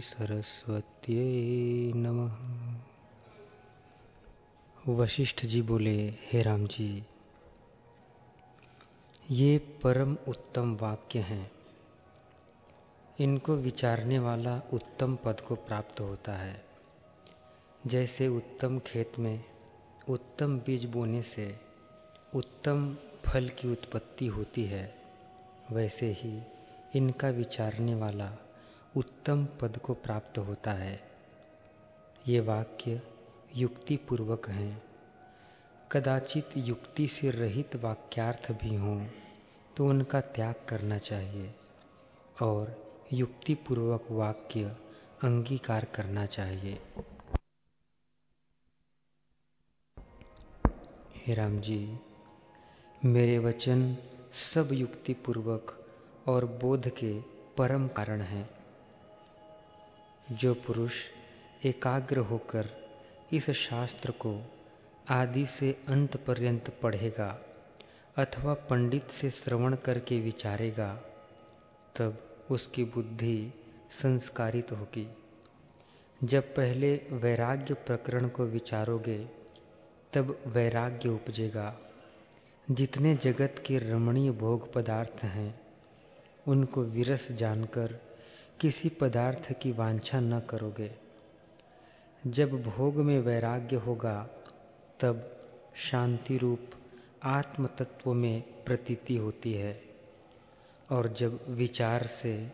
सरस्वत्यै नमः। वशिष्ठ जी बोले, हे राम जी ये परम उत्तम वाक्य हैं। इनको विचारने वाला उत्तम पद को प्राप्त होता है। जैसे उत्तम खेत में उत्तम बीज बोने से उत्तम फल की उत्पत्ति होती है, वैसे ही इनका विचारने वाला उत्तम पद को प्राप्त होता है। ये वाक्य युक्ति पूर्वक हैं। कदाचित युक्ति से रहित वाक्यार्थ भी हों तो उनका त्याग करना चाहिए और युक्ति पूर्वक वाक्य अंगीकार करना चाहिए। हे राम जी, मेरे वचन सब युक्ति पूर्वक और बोध के परम कारण हैं। जो पुरुष एकाग्र होकर इस शास्त्र को आदि से अंत पर्यंत पढ़ेगा अथवा पंडित से श्रवण करके विचारेगा, तब उसकी बुद्धि संस्कारित होगी। जब पहले वैराग्य प्रकरण को विचारोगे, तब वैराग्य उपजेगा। जितने जगत के रमणीय भोग पदार्थ हैं, उनको विरस जानकर किसी पदार्थ की वांछा न करोगे। जब भोग में वैराग्य होगा, तब शांति रूप आत्म तत्व में प्रतीति होती है और जब विचार से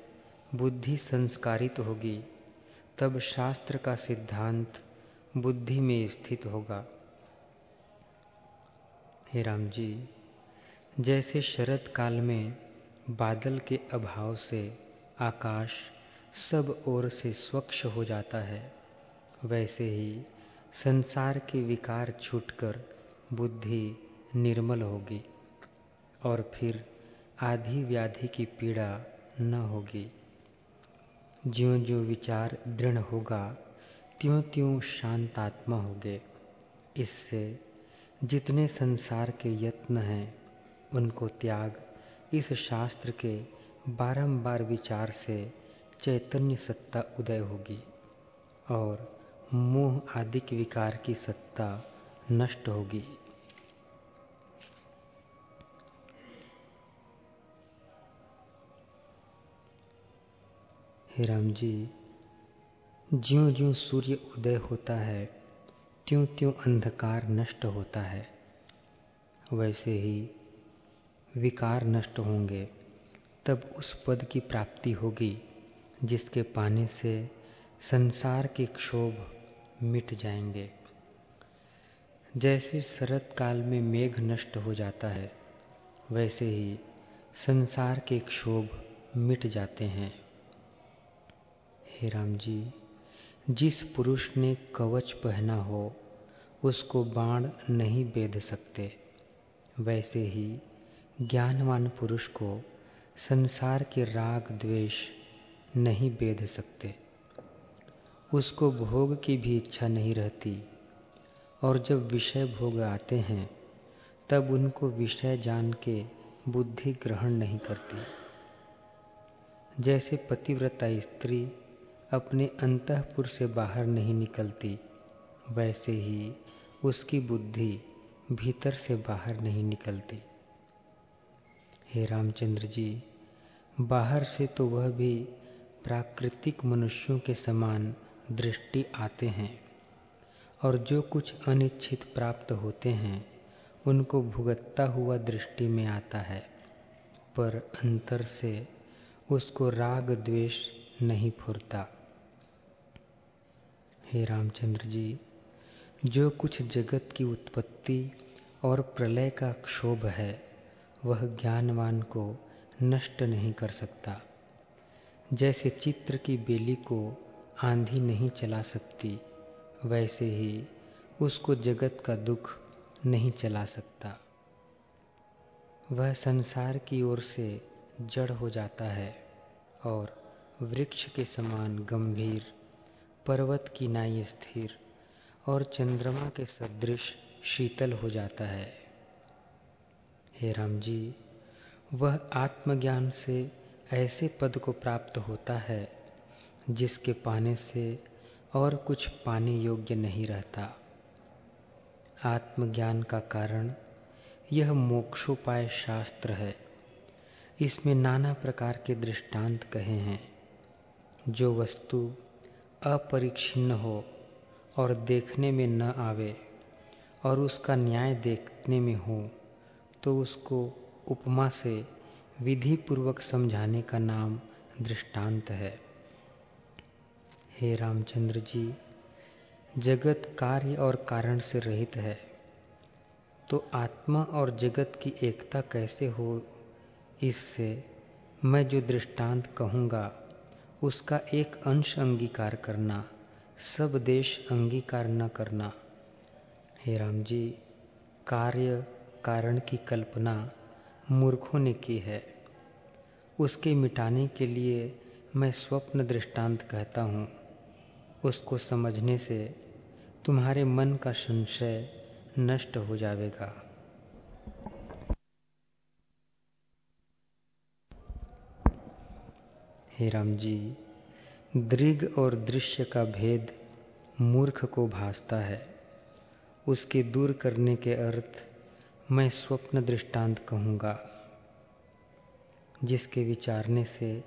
बुद्धि संस्कारित होगी, तब शास्त्र का सिद्धांत बुद्धि में स्थित होगा। हे राम जी जैसे शरद काल में बादल के अभाव से आकाश सब ओर से स्वच्छ हो जाता है। वैसे ही संसार के विकार छूटकर बुद्धि निर्मल होगी और फिर आधी व्याधि की पीड़ा न होगी। ज्यो ज्यो विचार दृढ़ होगा त्यों त्यों शांत आत्मा होगे। इससे जितने संसार के यत्न हैं, उनको त्याग इस शास्त्र के बारंबार विचार से चैतन्य सत्ता उदय होगी और मोह आदि के विकार की सत्ता नष्ट होगी। हे राम जी ज्यो ज्यो सूर्य उदय होता है त्यों त्यों अंधकार नष्ट होता है। वैसे ही विकार नष्ट होंगे, तब उस पद की प्राप्ति होगी जिसके पाने से संसार के क्षोभ मिट जाएँगे। जैसे शरत काल में मेघ नष्ट हो जाता है, वैसे ही संसार के क्षोभ मिट जाते हैं। हे राम जी, जिस पुरुष ने कवच पहना हो, उसको बाण नहीं बेध सकते। वैसे ही ज्ञानवान पुरुष को संसार के राग द्वेष नहीं बेध सकते। उसको भोग की भी इच्छा नहीं रहती। और जब विषय भोग आते हैं, तब उनको विषय जान के बुद्धि ग्रहण नहीं करती। जैसे पतिव्रता स्त्री अपने अंतपुर से बाहर नहीं निकलती, वैसे ही उसकी बुद्धि भीतर से बाहर नहीं निकलती। हे रामचंद्र जी, बाहर से तो वह भी प्राकृतिक मनुष्यों के समान दृष्टि आते हैं और जो कुछ अनिच्छित प्राप्त होते हैं, उनको भुगतता हुआ दृष्टि में आता है, पर अंतर से उसको राग द्वेष नहीं फुरता। हे रामचंद्र जी, जो कुछ जगत की उत्पत्ति और प्रलय का क्षोभ है, वह ज्ञानवान को नष्ट नहीं कर सकता। जैसे चित्र की बेली को आंधी नहीं चला सकती, वैसे ही उसको जगत का दुख नहीं चला सकता। वह संसार की ओर से जड़ हो जाता है और वृक्ष के समान गंभीर, पर्वत की नाई स्थिर और चंद्रमा के सदृश शीतल हो जाता है। हे राम जी, वह आत्मज्ञान से ऐसे पद को प्राप्त होता है, जिसके पाने से और कुछ पाने योग्य नहीं रहता। आत्मज्ञान का कारण यह मोक्षोपाय शास्त्र है। इसमें नाना प्रकार के दृष्टांत कहे हैं। जो वस्तु अपरिच्छिन्न हो और देखने में न आवे और उसका न्याय देखने में हो तो उसको उपमा से विधि पूर्वक समझाने का नाम दृष्टांत है। हे रामचंद्र जी, जगत कार्य और कारण से रहित है। तो आत्मा और जगत की एकता कैसे हो, इससे मैं जो दृष्टांत कहूँगा, उसका एक अंश अंगीकार करना, सब देश अंगीकार न करना। हे राम जी, कार्य, कारण की कल्पना मूर्खों ने की है। उसके मिटाने के लिए मैं स्वप्न दृष्टांत कहता हूँ। उसको समझने से तुम्हारे मन का संशय नष्ट हो जाएगा। हे राम जी, दृग और दृश्य का भेद मूर्ख को भासता है। उसके दूर करने के अर्थ मैं स्वप्न दृष्टांत कहूँगा, जिसके विचारने से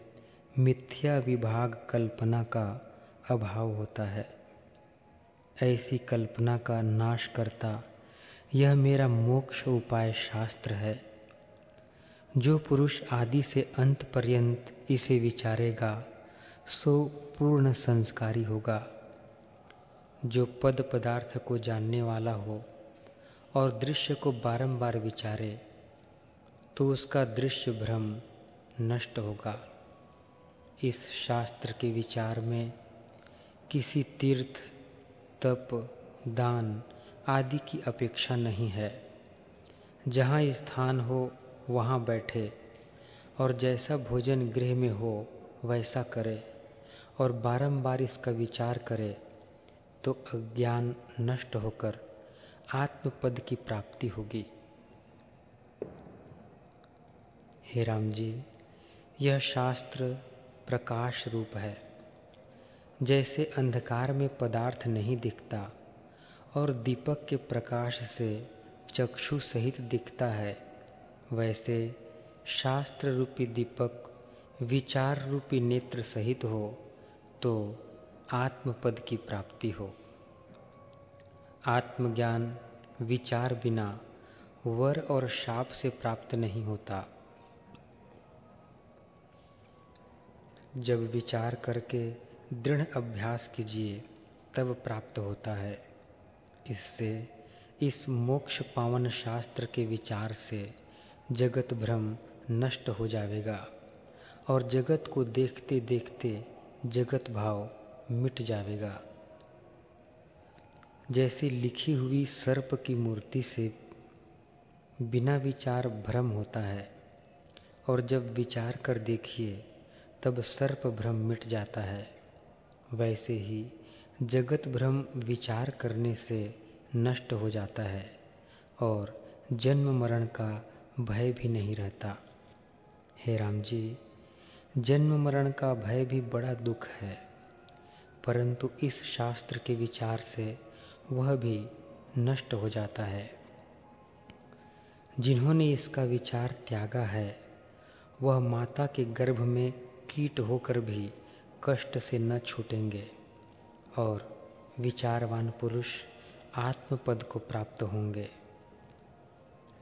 मिथ्या विभाग कल्पना का अभाव होता है। ऐसी कल्पना का नाश करता यह मेरा मोक्ष उपाय शास्त्र है। जो पुरुष आदि से अंत पर्यंत इसे विचारेगा, सो पूर्ण संस्कारी होगा। जो पद पदार्थ को जानने वाला हो और दृश्य को बारंबार विचारे तो उसका दृश्य भ्रम नष्ट होगा। इस शास्त्र के विचार में किसी तीर्थ, तप, दान आदि की अपेक्षा नहीं है। जहाँ स्थान हो, वहाँ बैठे और जैसा भोजन गृह में हो, वैसा करे और बारंबार इसका विचार करे तो अज्ञान नष्ट होकर आत्मपद की प्राप्ति होगी। हे राम जी, यह शास्त्र प्रकाश रूप है। जैसे अंधकार में पदार्थ नहीं दिखता और दीपक के प्रकाश से चक्षु सहित दिखता है, वैसे शास्त्र रूपी दीपक विचार रूपी नेत्र सहित हो तो आत्मपद की प्राप्ति हो। आत्मज्ञान, विचार बिना वर और शाप से प्राप्त नहीं होता। जब विचार करके दृढ़ अभ्यास कीजिए, तब प्राप्त होता है। इससे इस मोक्ष पावन शास्त्र के विचार से जगत भ्रम नष्ट हो जाएगा और जगत को देखते देखते जगत भाव मिट जाएगा। जैसे लिखी हुई सर्प की मूर्ति से बिना विचार भ्रम होता है, और जब विचार कर देखिए, तब सर्प भ्रम मिट जाता है। वैसे ही जगत भ्रम विचार करने से नष्ट हो जाता है, और जन्म मरण का भय भी नहीं रहता। हे राम जी, जन्म मरण का भय भी बड़ा दुख है, परंतु इस शास्त्र के विचार से वह भी नष्ट हो जाता है। जिन्होंने इसका विचार त्यागा है, वह माता के गर्भ में कीट होकर भी कष्ट से न छूटेंगे और विचारवान पुरुष आत्मपद को प्राप्त होंगे।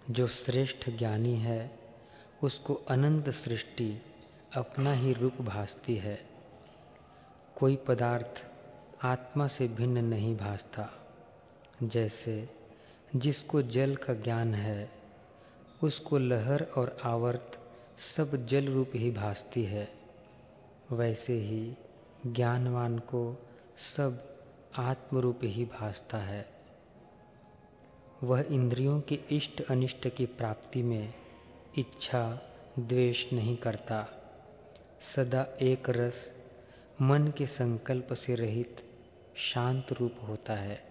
जो श्रेष्ठ ज्ञानी है, उसको अनंत सृष्टि अपना ही रूप भासती है। कोई पदार्थ आत्मा से भिन्न नहीं भासता। जैसे जिसको जल का ज्ञान है, उसको लहर और आवर्त सब जल रूप ही भासती है। वैसे ही ज्ञानवान को सब आत्म रूप ही भासता है। वह इंद्रियों के इष्ट अनिष्ट की प्राप्ति में इच्छा द्वेष नहीं करता। सदा एक रस मन के संकल्प से रहित शांत रूप होता है।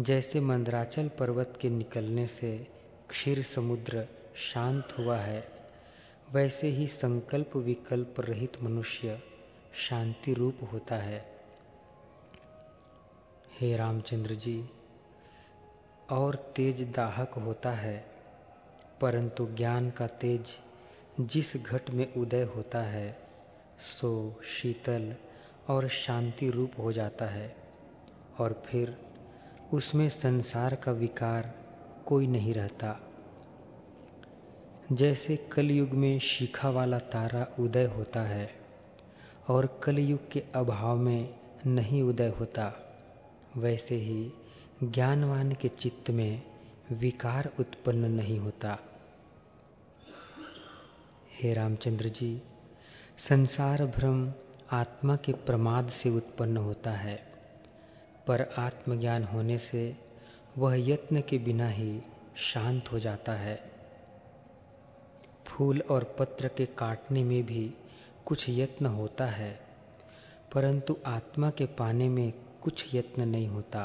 जैसे मंदराचल पर्वत के निकलने से क्षीर समुद्र शांत हुआ है, वैसे ही संकल्प विकल्प रहित मनुष्य शांति रूप होता है। हे रामचंद्र जी, और तेज दाहक होता है, परंतु ज्ञान का तेज जिस घट में उदय होता है, सो शीतल और शांति रूप हो जाता है, और फिर उसमें संसार का विकार कोई नहीं रहता। जैसे कलयुग में शिखा वाला तारा उदय होता है और कलयुग के अभाव में नहीं उदय होता, वैसे ही ज्ञानवान के चित्त में विकार उत्पन्न नहीं होता। हे रामचंद्र जी, संसार भ्रम आत्मा के प्रमाद से उत्पन्न होता है। पर आत्मज्ञान होने से वह यत्न के बिना ही शांत हो जाता है। फूल और पत्र के काटने में भी कुछ यत्न होता है, परंतु आत्मा के पाने में कुछ यत्न नहीं होता,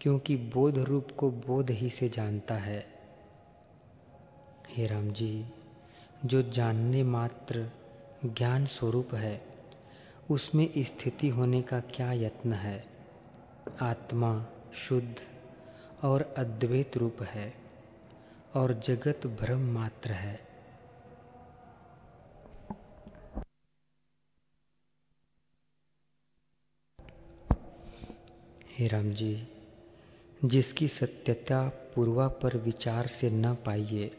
क्योंकि बोध रूप को बोध ही से जानता है। हे राम जी, जो जानने मात्र ज्ञान स्वरूप है, उसमें स्थिति होने का क्या यत्न है? आत्मा शुद्ध और अद्वैत रूप है और जगत भ्रम मात्र है। हे राम जी जिसकी सत्यता पूर्वा पर विचार से न पाइए,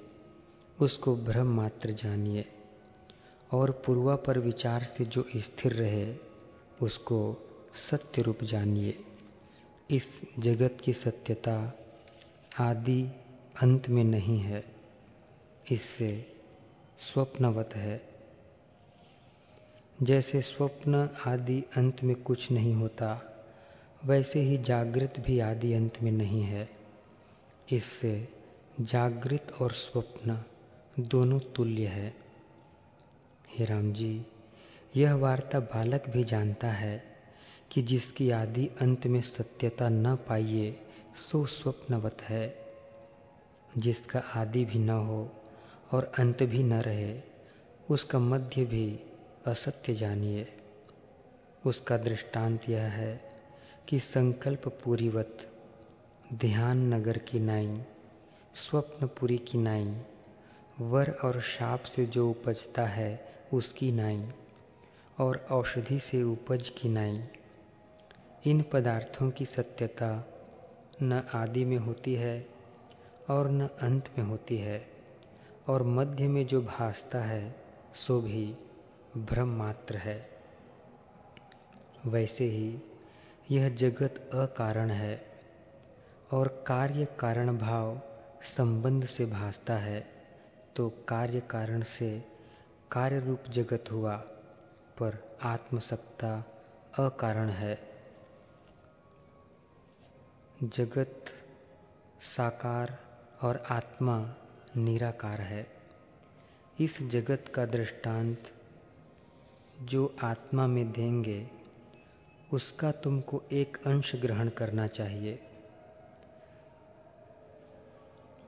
उसको भ्रम मात्र जानिए और पूर्वा पर विचार से जो स्थिर रहे, उसको सत्य रूप जानिए। इस जगत की सत्यता आदि अंत में नहीं है। इससे स्वप्नवत है। जैसे स्वप्न आदि अंत में कुछ नहीं होता, वैसे ही जागृत भी आदि अंत में नहीं है। इससे जागृत और स्वप्न दोनों तुल्य है। हे राम जी, यह वार्ता बालक भी जानता है। कि जिसकी आदि अंत में सत्यता न पाइए, सो स्वप्नवत है। जिसका आदि भी न हो और अंत भी न रहे, उसका मध्य भी असत्य जानिए। उसका दृष्टांत यह है कि संकल्प पूरीवत, ध्यान नगर की नाई स्वप्नपुरी की नाई, वर और शाप से जो उपजता है उसकी नाई और औषधि से उपज की नाई। इन पदार्थों की सत्यता न आदि में होती है और न अंत में होती है, और मध्य में जो भासता है, सो भी भ्रम मात्र है। वैसे ही यह जगत अकारण है, और कार्य कारण भाव संबंध से भासता है तो कार्य कारण से कार्य रूप जगत हुआ, पर आत्मसत्ता अकारण है। जगत, साकार और आत्मा निराकार है। इस जगत का दृष्टांत जो आत्मा में देंगे, उसका तुमको एक अंश ग्रहण करना चाहिए।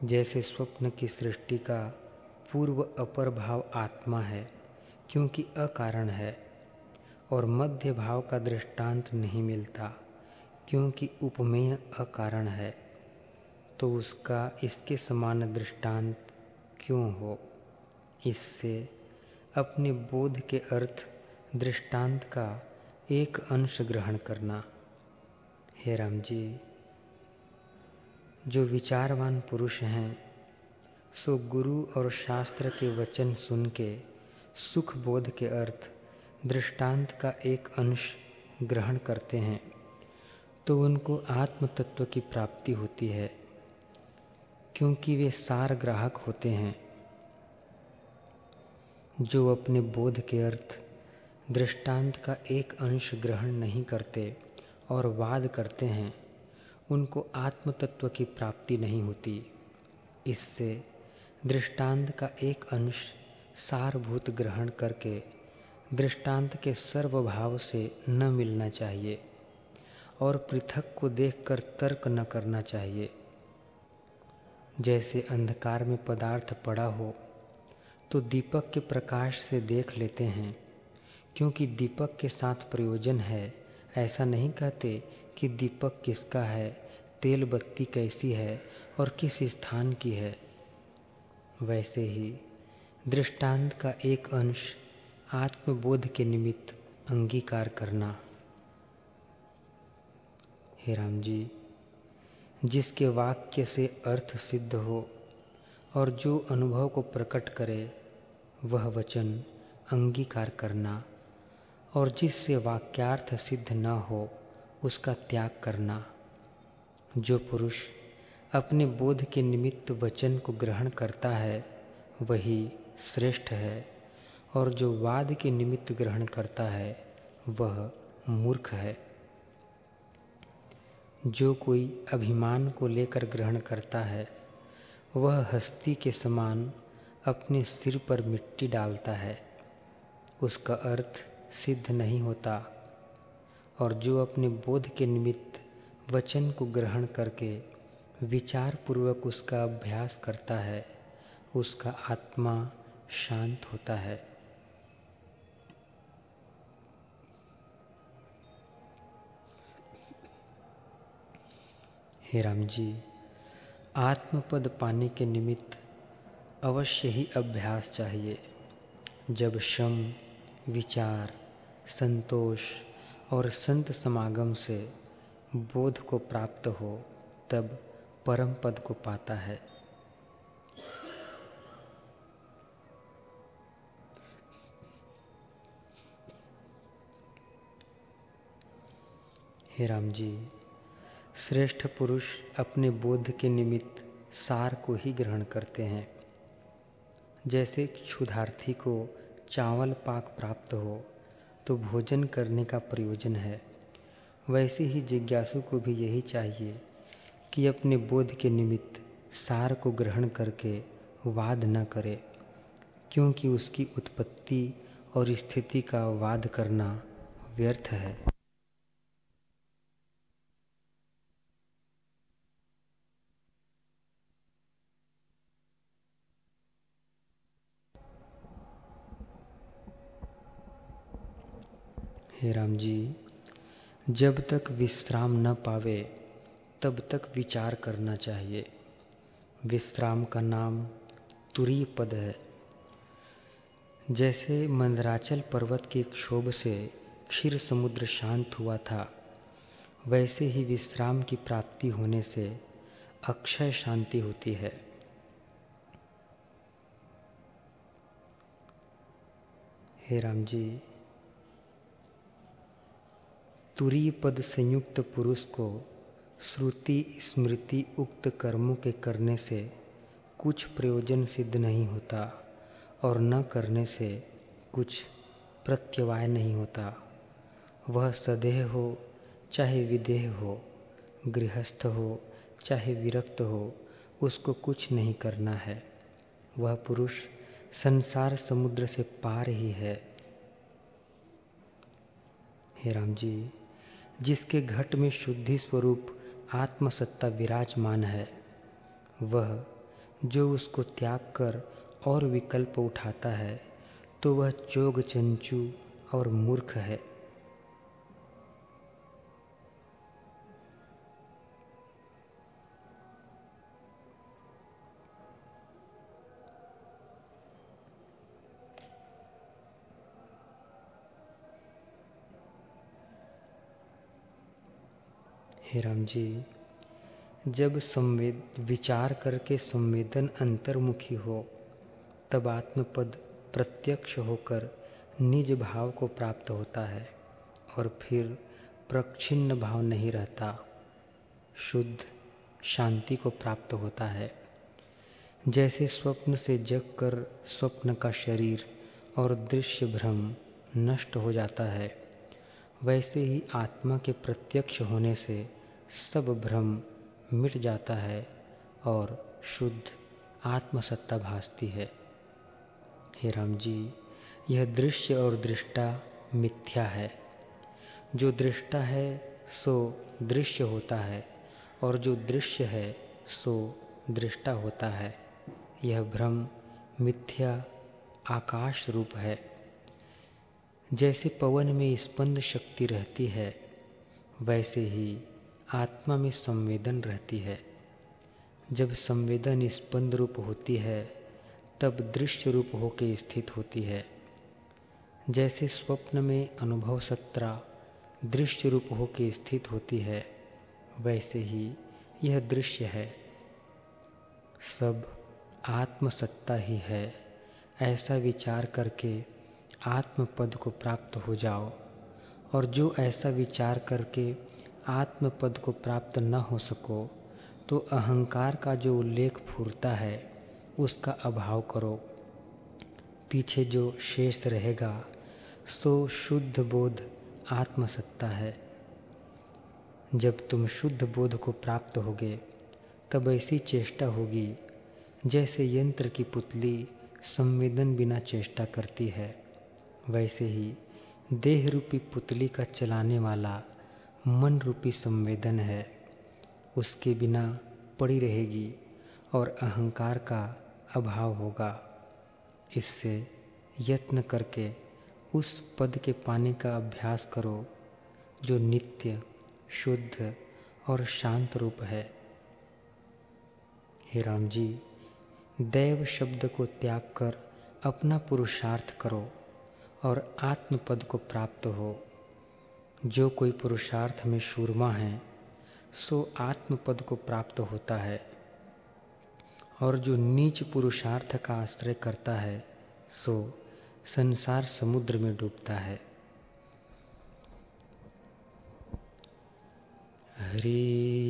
जैसे स्वप्न की सृष्टि का पूर्व अपर भाव आत्मा है, क्योंकि अकारण है, और मध्य भाव का दृष्टांत नहीं मिलता। क्योंकि उपमेय अकारण है तो उसका इसके समान दृष्टांत क्यों हो? इससे अपने बोध के अर्थ दृष्टांत का एक अंश ग्रहण करना। हे राम जी जो विचारवान पुरुष हैं, सो गुरु और शास्त्र के वचन सुन के, सुख बोध के अर्थ दृष्टांत का एक अंश ग्रहण करते हैं। तो उनको आत्म तत्व की प्राप्ति होती है, क्योंकि वे सार ग्राहक होते हैं, जो अपने बोध के अर्थ, दृष्टांत का एक अंश ग्रहण नहीं करते और वाद करते हैं, उनको आत्म तत्व की प्राप्ति नहीं होती। इससे दृष्टांत का एक अंश सारभूत ग्रहण करके दृष्टांत के सर्वभाव से न मिलना चाहिए। और पृथक को देखकर तर्क न करना चाहिए। जैसे अंधकार में पदार्थ पड़ा हो तो दीपक के प्रकाश से देख लेते हैं, क्योंकि दीपक के साथ प्रयोजन है। ऐसा नहीं कहते कि दीपक किसका है, तेल बत्ती कैसी है और किस स्थान की है। वैसे ही दृष्टांत का एक अंश आत्मबोध के निमित्त अंगीकार करना। हे राम जी, जिसके वाक्य से अर्थ सिद्ध हो और जो अनुभव को प्रकट करे, वह वचन अंगीकार करना और जिससे वाक्यार्थ सिद्ध न हो, उसका त्याग करना। जो पुरुष अपने बोध के निमित्त वचन को ग्रहण करता है, वही श्रेष्ठ है और जो वाद के निमित्त ग्रहण करता है, वह मूर्ख है। जो कोई अभिमान को लेकर ग्रहण करता है, वह हस्ती के समान अपने सिर पर मिट्टी डालता है। उसका अर्थ सिद्ध नहीं होता, और जो अपने बोध के निमित्त वचन को ग्रहण करके विचार पूर्वक उसका अभ्यास करता है, उसका आत्मा शांत होता है। हे राम जी आत्मपद पाने के निमित्त अवश्य ही अभ्यास चाहिए। जब श्रम, विचार, संतोष और संत समागम से बोध को प्राप्त हो, तब परम पद को पाता है। हे राम जी श्रेष्ठ पुरुष अपने बोध के निमित्त सार को ही ग्रहण करते हैं। जैसे क्षुधार्थी को चावल पाक प्राप्त हो तो भोजन करने का प्रयोजन है। वैसे ही जिज्ञासु को भी यही चाहिए कि अपने बोध के निमित्त सार को ग्रहण करके वाद न करे, क्योंकि उसकी उत्पत्ति और स्थिति का वाद करना व्यर्थ है। हे राम जी, जब तक विश्राम न पावे, तब तक विचार करना चाहिए। विश्राम का नाम तुरी पद है। जैसे मंदराचल पर्वत के क्षोभ से क्षीर समुद्र शांत हुआ था, वैसे ही विश्राम की प्राप्ति होने से अक्षय शांति होती है। हे राम जी तुरीय पद संयुक्त पुरुष को श्रुति स्मृति उक्त कर्मों के करने से कुछ प्रयोजन सिद्ध नहीं होता और न करने से कुछ प्रत्यवाय नहीं होता। वह सदेह हो, चाहे विदेह हो, गृहस्थ हो, चाहे विरक्त हो, उसको कुछ नहीं करना है। वह पुरुष संसार समुद्र से पार ही है। हे राम जी। जिसके घट में शुद्धि स्वरूप आत्मसत्ता विराजमान है, वह जो उसको त्याग कर और विकल्प उठाता है तो वह चोग चंचू और मूर्ख है। हे राम जी, जब संवेद, विचार करके संवेदन अंतर्मुखी हो, तब आत्मपद प्रत्यक्ष होकर निज भाव को प्राप्त होता है और फिर प्रक्षिन्न भाव नहीं रहता। शुद्ध शांति को प्राप्त होता है। जैसे स्वप्न से जग कर स्वप्न का शरीर और दृश्य भ्रम नष्ट हो जाता है, वैसे ही आत्मा के प्रत्यक्ष होने से सब भ्रम मिट जाता है और शुद्ध आत्मसत्ता भासती है। हे राम जी यह दृश्य और दृष्टा मिथ्या है। जो दृष्टा है, सो दृश्य होता है, और जो दृश्य है, सो दृष्टा होता है। यह भ्रम मिथ्या आकाश रूप है। जैसे पवन में स्पंद शक्ति रहती है, वैसे ही आत्मा में संवेदन रहती है। जब संवेदन स्पंद रूप होती है, तब दृश्य रूप होकर स्थित होती है। जैसे स्वप्न में अनुभव सत्रा दृश्य रूप होकर स्थित होती है, वैसे ही यह दृश्य है। सब आत्मसत्ता ही है, ऐसा विचार करके आत्मपद को प्राप्त हो जाओ, और जो ऐसा विचार करके आत्म पद को प्राप्त न हो सको तो अहंकार का जो उल्लेख फूरता है, उसका अभाव करो। पीछे जो शेष रहेगा, सो शुद्ध बोध आत्मसत्ता है। जब तुम शुद्ध बोध को प्राप्त होगे, तब ऐसी चेष्टा होगी, जैसे यंत्र की पुतली संवेदन बिना चेष्टा करती है। वैसे ही देह रूपी पुतली का चलाने वाला मन रूपी संवेदन है। उसके बिना पड़ी रहेगी और अहंकार का अभाव होगा। इससे यत्न करके उस पद के पाने का अभ्यास करो, जो नित्य, शुद्ध और शांत रूप है। हे राम जी दैव शब्द को त्याग कर अपना पुरुषार्थ करो और आत्म पद को प्राप्त हो। जो कोई पुरुषार्थ में शूरमा है, सो आत्मपद को प्राप्त होता है। और जो नीच पुरुषार्थ का आश्रय करता है, सो संसार समुद्र में डूबता है। हरि